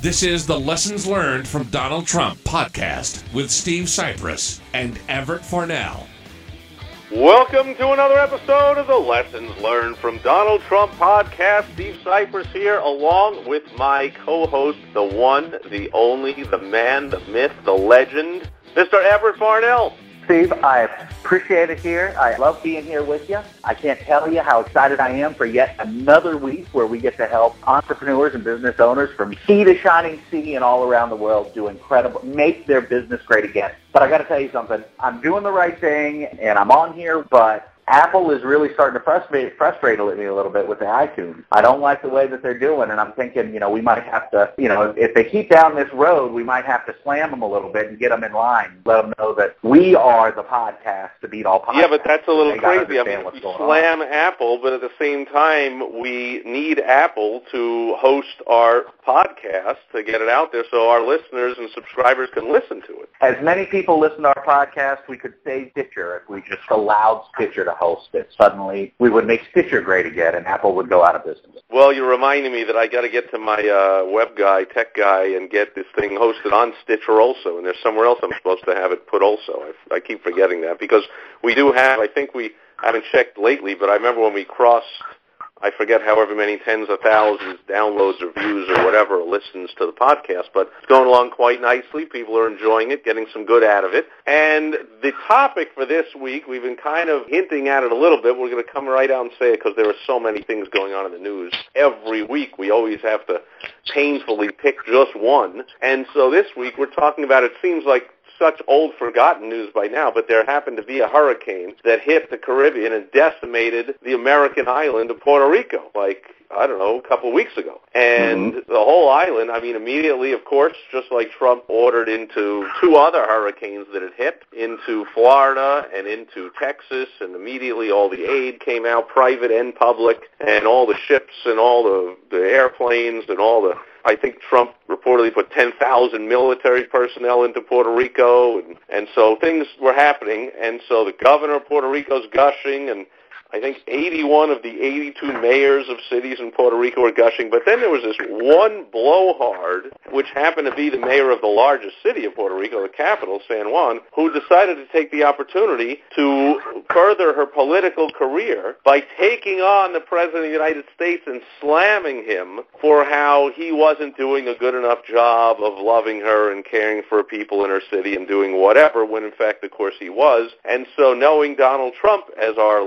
This is the Lessons Learned from Donald Trump podcast with Steve Cypress and Everett Farnell. Welcome to another episode of the Lessons Learned from Donald Trump podcast. Steve Cypress here, along with my co-host, the one, the only, the man, the myth, the legend, Mr. Everett Farnell. Steve, I appreciate it here. I love being here with you. I can't tell you how excited I am for yet another week where we get to help entrepreneurs and business owners from sea to shining sea and all around the world do incredible, make their business great again. But I got to tell you something. I'm doing the right thing and I'm on here, but Apple is really starting to frustrate frustrate me a little bit with the iTunes. I don't like the way that they're doing, and I'm thinking, you know, we might have to, you know, if they keep down this road, we might have to slam them a little bit and get them in line. Let them know that we are the podcast to beat all podcasts. Yeah, but that's a little crazy. I mean, we slam Apple, but at the same time, we need Apple to host our podcast to get it out there so our listeners and subscribers can listen to it. As many people listen to our podcast, we could say Stitcher if we just allowed Stitcher to host it. Suddenly, we would make Stitcher great again, and Apple would go out of business. Well, you're reminding me that I got to get to my uh, web guy, tech guy, and get this thing hosted on Stitcher also. And there's somewhere else I'm supposed to have it put also. I, I keep forgetting that because we do have. I think we haven't checked lately, but I remember when we crossed. I forget however many tens of thousands downloads or views or whatever listens to the podcast, but it's going along quite nicely. People are enjoying it, getting some good out of it. And the topic for this week, we've been kind of hinting at it a little bit. We're going to come right out and say it because there are so many things going on in the news. Every week we always have to painfully pick just one. And so this week we're talking about, it seems like such old forgotten news by now, but there happened to be a hurricane that hit the Caribbean and decimated the American island of Puerto Rico, like, I don't know, a couple of weeks ago. And mm-hmm. the whole island, I mean, immediately, of course, just like Trump ordered into two other hurricanes that had hit, into Florida and into Texas, and immediately all the aid came out, private and public, and all the ships and all the, the airplanes and all the I think Trump reportedly put 10,000 military personnel into Puerto Rico, and, and so things were happening. And so the governor of Puerto Rico's gushing, and I think 81 of the 82 mayors of cities in Puerto Rico were gushing. But then there was this one blowhard, which happened to be the mayor of the largest city of Puerto Rico, the capital, San Juan, who decided to take the opportunity to further her political career by taking on the President of the United States and slamming him for how he wasn't doing a good enough job of loving her and caring for people in her city and doing whatever, when in fact, of course, he was. And so knowing Donald Trump as our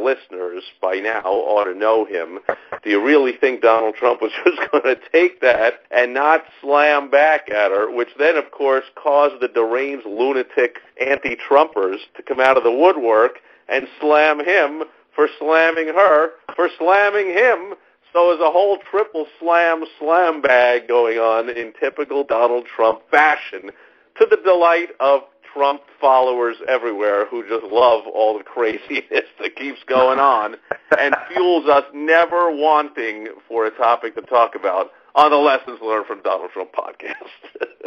by now ought to know him, do you really think Donald Trump was just going to take that and not slam back at her, which then, of course, caused the deranged lunatic anti-Trumpers to come out of the woodwork and slam him for slamming her for slamming him. So there's a whole triple slam slam bag going on in typical Donald Trump fashion to the delight of Trump followers everywhere who just love all the craziness that keeps going on and fuels us never wanting for a topic to talk about on the Lessons Learned from Donald Trump podcast.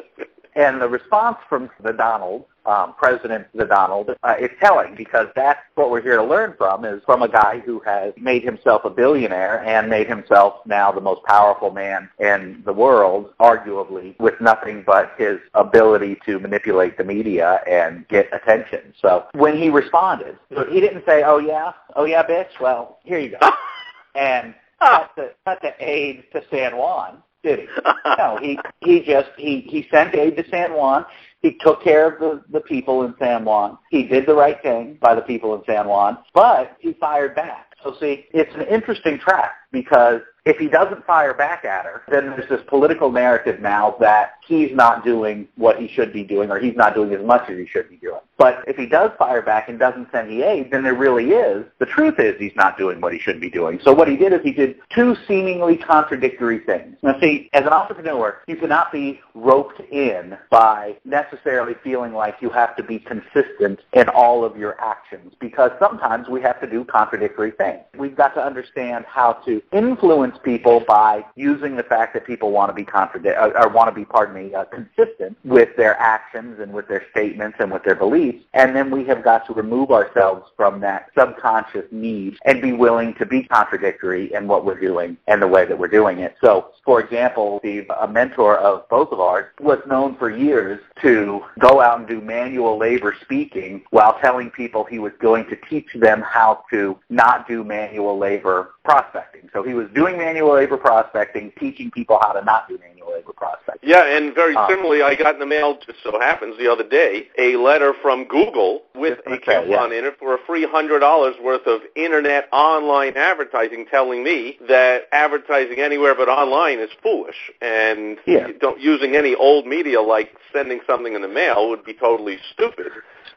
And the response from the Donald, um, President the Donald, uh, is telling because that's what we're here to learn from is from a guy who has made himself a billionaire and made himself now the most powerful man in the world, arguably, with nothing but his ability to manipulate the media and get attention. So when he responded, he didn't say, oh yeah, oh yeah, bitch, well, here you go. and cut the, cut the aid to San Juan did he? No, he he just he he sent aid to San Juan. He took care of the the people in San Juan. He did the right thing by the people in San Juan, but he fired back. So see, it's an interesting track because if he doesn't fire back at her, then there's this political narrative now that he's not doing what he should be doing or he's not doing as much as he should be doing. But if he does fire back and doesn't send the aid, then there really is. The truth is he's not doing what he should be doing. So what he did is he did two seemingly contradictory things. Now see, as an entrepreneur, you cannot be roped in by necessarily feeling like you have to be consistent in all of your actions because sometimes we have to do contradictory things. We've got to understand how to influence people by using the fact that people want to be contradict uh, or want to be, pardon me, uh, consistent with their actions and with their statements and with their beliefs. And then we have got to remove ourselves from that subconscious need and be willing to be contradictory in what we're doing and the way that we're doing it. So, for example, Steve, a mentor of both of ours was known for years to go out and do manual labor speaking while telling people he was going to teach them how to not do manual labor prospecting. So he was doing manual labor prospecting, teaching people how to not do manual labor prospecting. Yeah, and very um, similarly, I got in the mail, just so happens, the other day, a letter from Google with a coupon yeah. in it for a free $100 worth of internet online advertising telling me that advertising anywhere but online is foolish. And yeah. don't, using any old media like sending something in the mail would be totally stupid.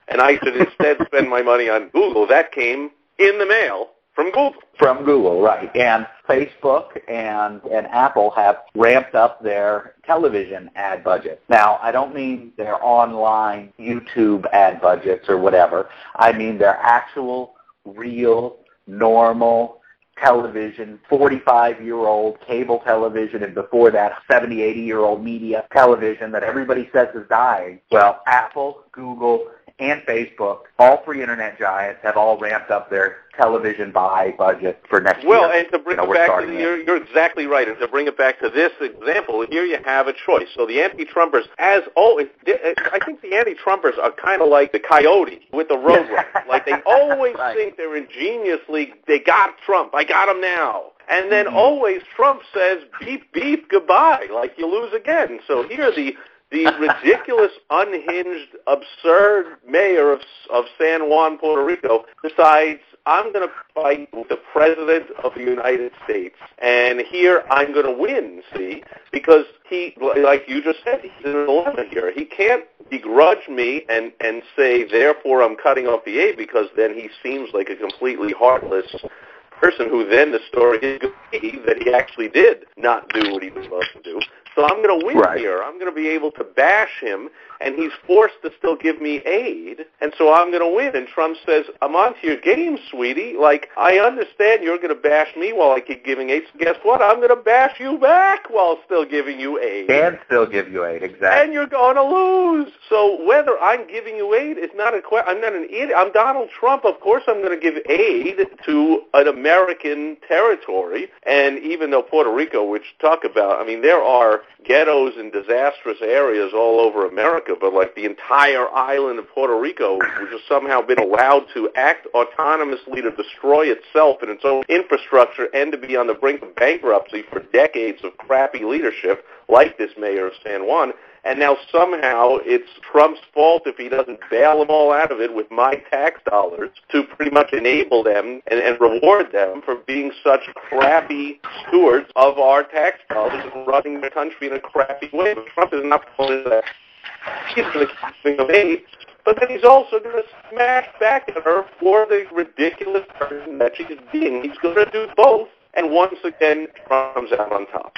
And I should instead spend my money on Google. That came in the mail from Google. From Google, right. And Facebook and, and Apple have ramped up their television ad budget. Now, I don't mean their online YouTube ad budgets or whatever. I mean their actual, real, normal television, 45-year-old cable television, and before that, 70, 80-year-old media television that everybody says is dying. Well, Apple, Google, and Facebook, all three internet giants, have all ramped up their television buy budget for next well, year. Well, and to bring you know, it back to you're, you're exactly right. And to bring it back to this example, here you have a choice. So the anti-Trumpers, as always, I think the anti-Trumpers are kind of like the coyote with the roadrunner. like they always right. think they're ingeniously, they got Trump. I got him now. And then mm-hmm. always Trump says, beep, beep, goodbye, like you lose again. So here the the ridiculous, unhinged, absurd mayor of, of San Juan, Puerto Rico, decides I'm going to fight with the president of the United States, and here I'm going to win. See, because he, like you just said, he's in a dilemma here. He can't begrudge me and and say, therefore, I'm cutting off the aid because then he seems like a completely heartless person who then the story is that he actually did not do what he was supposed to do. So I'm going to win right. here. I'm going to be able to bash him, and he's forced to still give me aid, and so I'm going to win. And Trump says, I'm onto your game, sweetie. Like, I understand you're going to bash me while I keep giving aid. So guess what? I'm going to bash you back while still giving you aid. And still give you aid, exactly. And you're going to lose. So whether I'm giving you aid is not a question. I'm not an idiot. I'm Donald Trump. Of course I'm going to give aid to an American territory. And even though Puerto Rico, which talk about, I mean, there are ghettos and disastrous areas all over America, but like the entire island of Puerto Rico, which has somehow been allowed to act autonomously to destroy itself and its own infrastructure and to be on the brink of bankruptcy for decades of crappy leadership, like this mayor of San Juan, and now somehow it's Trump's fault if he doesn't bail them all out of it with my tax dollars to pretty much enable them and, and reward them for being such crappy stewards of our tax dollars and running the country in a crappy way. But Trump is not going to he's going to keep of aid, but then he's also going to smash back at her for the ridiculous person that she's being. He's going to do both, and once again, Trump comes out on top.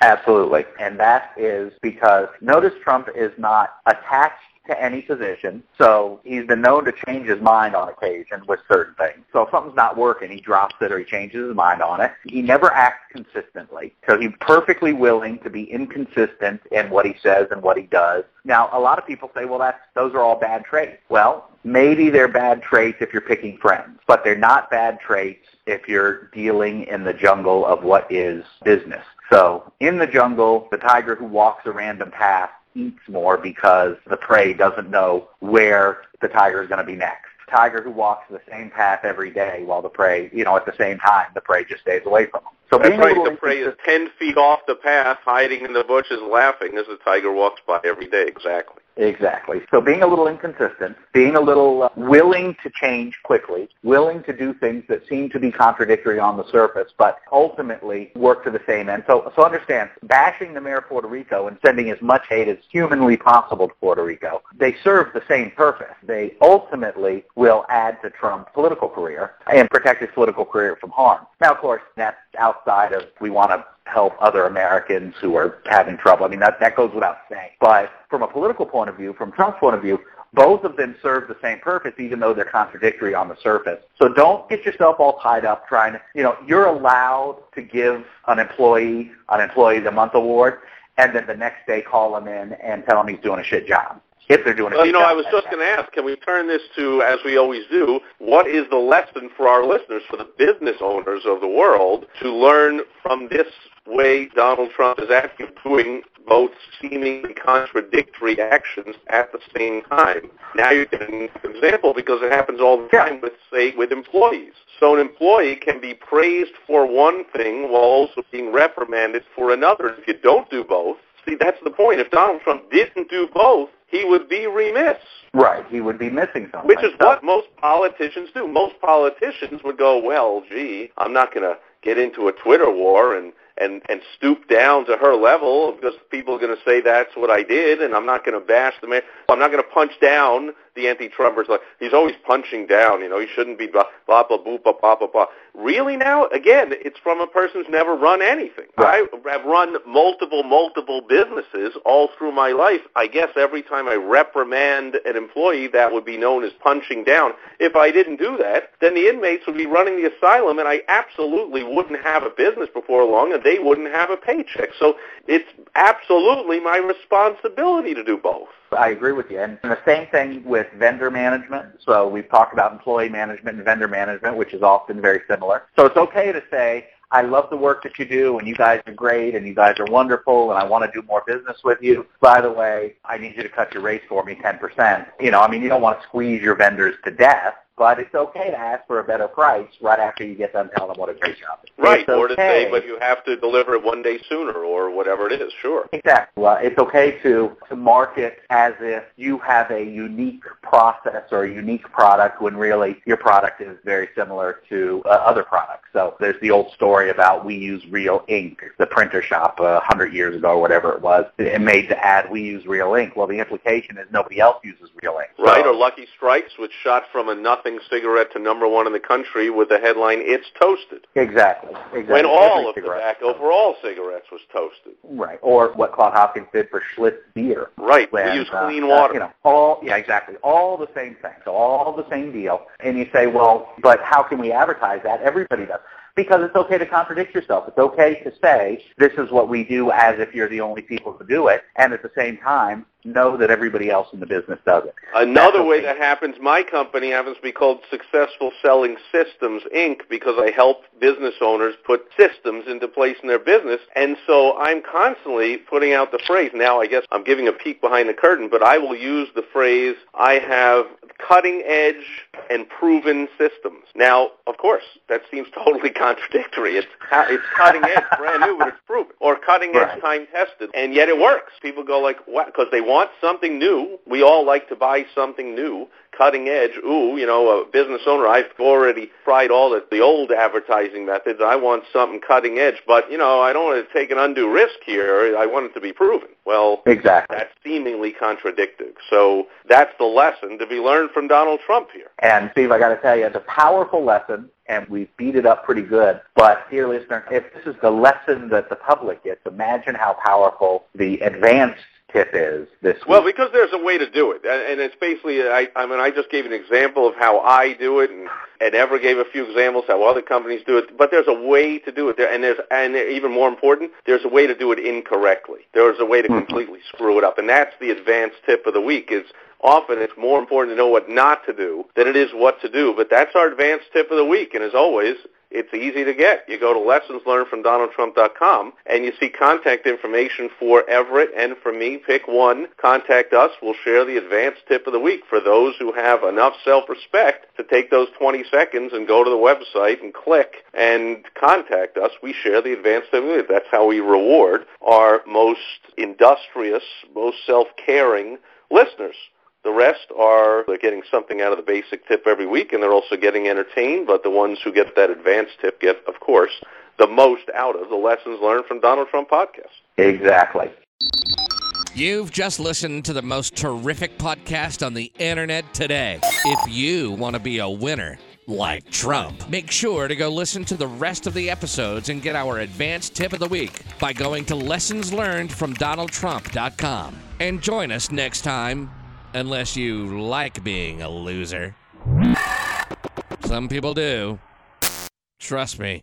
Absolutely. And that is because notice Trump is not attached to any position. So he's been known to change his mind on occasion with certain things. So if something's not working, he drops it or he changes his mind on it. He never acts consistently. So he's perfectly willing to be inconsistent in what he says and what he does. Now, a lot of people say, well, that's, those are all bad traits. Well, maybe they're bad traits if you're picking friends, but they're not bad traits if you're dealing in the jungle of what is business. So in the jungle, the tiger who walks a random path eats more because the prey doesn't know where the tiger is going to be next. Tiger who walks the same path every day while the prey, you know, at the same time, the prey just stays away from him. So That's right. The prey is 10 feet off the path, hiding in the bushes, laughing as the tiger walks by every day. Exactly. Exactly. So being a little inconsistent, being a little uh, willing to change quickly, willing to do things that seem to be contradictory on the surface, but ultimately work to the same end. So, so understand, bashing the mayor of Puerto Rico and sending as much hate as humanly possible to Puerto Rico, they serve the same purpose. They ultimately will add to Trump's political career and protect his political career from harm. Now, of course, that's outside of we want to help other Americans who are having trouble. I mean, that, that goes without saying. But from a political point of view, from Trump's point of view, both of them serve the same purpose, even though they're contradictory on the surface. So don't get yourself all tied up trying to, you know, you're allowed to give an employee an Employee the Month award, and then the next day call him in and tell him he's doing a shit job. If they're doing a Well, you know. I was just going to ask, can we turn this to, as we always do, what is the lesson for our listeners, for the business owners of the world, to learn from this way Donald Trump is acting, doing both seemingly contradictory actions at the same time? Now you're getting an example because it happens all the time with, say, with employees. So an employee can be praised for one thing while also being reprimanded for another. If you don't do both, see, that's the point. If Donald Trump didn't do both, he would be remiss. Right. He would be missing something. Which is So- what most politicians do. Most politicians would go, well, gee, I'm not going to get into a Twitter war and, and, and stoop down to her level because people are going to say that's what I did, and I'm not going to bash the man. I'm not going to punch down the anti-Trumpers. Like he's always punching down. You know, he shouldn't be blah blah blah blah blah blah blah. blah. Really now, again, it's from a person who's never run anything. Right. I have run multiple multiple businesses all through my life. I guess every time I reprimand an employee, that would be known as punching down. If I didn't do that, then the inmates would be running the asylum, and I absolutely wouldn't have a business before long, and they wouldn't have a paycheck. So it's absolutely my responsibility to do both. I agree with you. And the same thing with vendor management. So we've talked about employee management and vendor management, which is often very similar. So it's okay to say, I love the work that you do and you guys are great and you guys are wonderful and I want to do more business with you. By the way, I need you to cut your rates for me 10%. You know, I mean, you don't want to squeeze your vendors to death, but it's okay to ask for a better price right after you get done telling them what a great job. is. Right, It's or to say, but you have to deliver it one day sooner, or whatever it is. Sure. Exactly. Well, it's okay to, to market as if you have a unique process or a unique product when really your product is very similar to uh, other products. So there's the old story about we use real ink, the printer shop a uh, hundred years ago, or whatever it was. It made the ad, we use real ink. Well, the implication is nobody else uses real ink. So- Right, or Lucky Strikes, which shot from a nothing cigarette to number one in the country with the headline, It's Toasted. Exactly. exactly. When all Every of cigarette- tobacco for all cigarettes was toasted. Right. Or what Claude Hopkins did for Schlitz beer. Right, when, we use uh, clean uh, water. you know, all yeah, exactly. All the same thing. So all the same deal. And you say, well, but how can we advertise that? Everybody does. Because it's okay to contradict yourself. It's okay to say this is what we do as if you're the only people to do it, and at the same time know that everybody else in the business does it. Another way that happens, my company happens to be called Successful Selling Systems Inc. because I help business owners put systems into place in their business. And so I'm constantly putting out the phrase. Now I guess I'm giving a peek behind the curtain, but I will use the phrase, I have cutting edge and proven systems. Now, of course, that seems totally contradictory. It's, it's cutting edge, brand new, but it's proven. Or cutting edge, Right. time tested. And yet it works. People go like, what? Because they want something new. We all like to buy something new, cutting edge. Ooh, you know, a business owner, I've already tried all the, the old advertising methods. I want something cutting edge, but, you know, I don't want to take an undue risk here. I want it to be proven. Well, Exactly. that's seemingly contradictory. So that's the lesson to be learned from Donald Trump here. And Steve, I got to tell you, it's a powerful lesson, and we beat it up pretty good. But dear listener, if this is the lesson that the public gets, imagine how powerful the advanced tip is this week. Well, because there's a way to do it, and, and it's basically, I, I mean, I just gave an example of how I do it, and, and Ever gave a few examples how other companies do it. But there's a way to do it there, and there's, and even more important, there's a way to do it incorrectly. There's a way to Mhm. completely screw it up, and that's the advanced tip of the week. Is often it's more important to know what not to do than it is what to do. But that's our advanced tip of the week, and as always, it's easy to get. You go to lessonslearnedfromdonaldtrump.com and you see contact information for Everett and for me. Pick one, contact us. We'll share the advanced tip of the week for those who have enough self-respect to take those 20 seconds and go to the website and click and contact us. We share the advanced tip of the week. That's how we reward our most industrious, most self-caring, listeners. The rest are they're getting something out of the basic tip every week, and they're also getting entertained. But the ones who get that advanced tip get, of course, the most out of the lessons learned from Donald Trump podcast. Exactly. You've just listened to the most terrific podcast on the internet today. If you want to be a winner, like Trump. Make sure to go listen to the rest of the episodes and get our advanced tip of the week by going to lessonslearnedfromdonaldtrump.com. And join us next time, unless you like being a loser. Some people do. Trust me.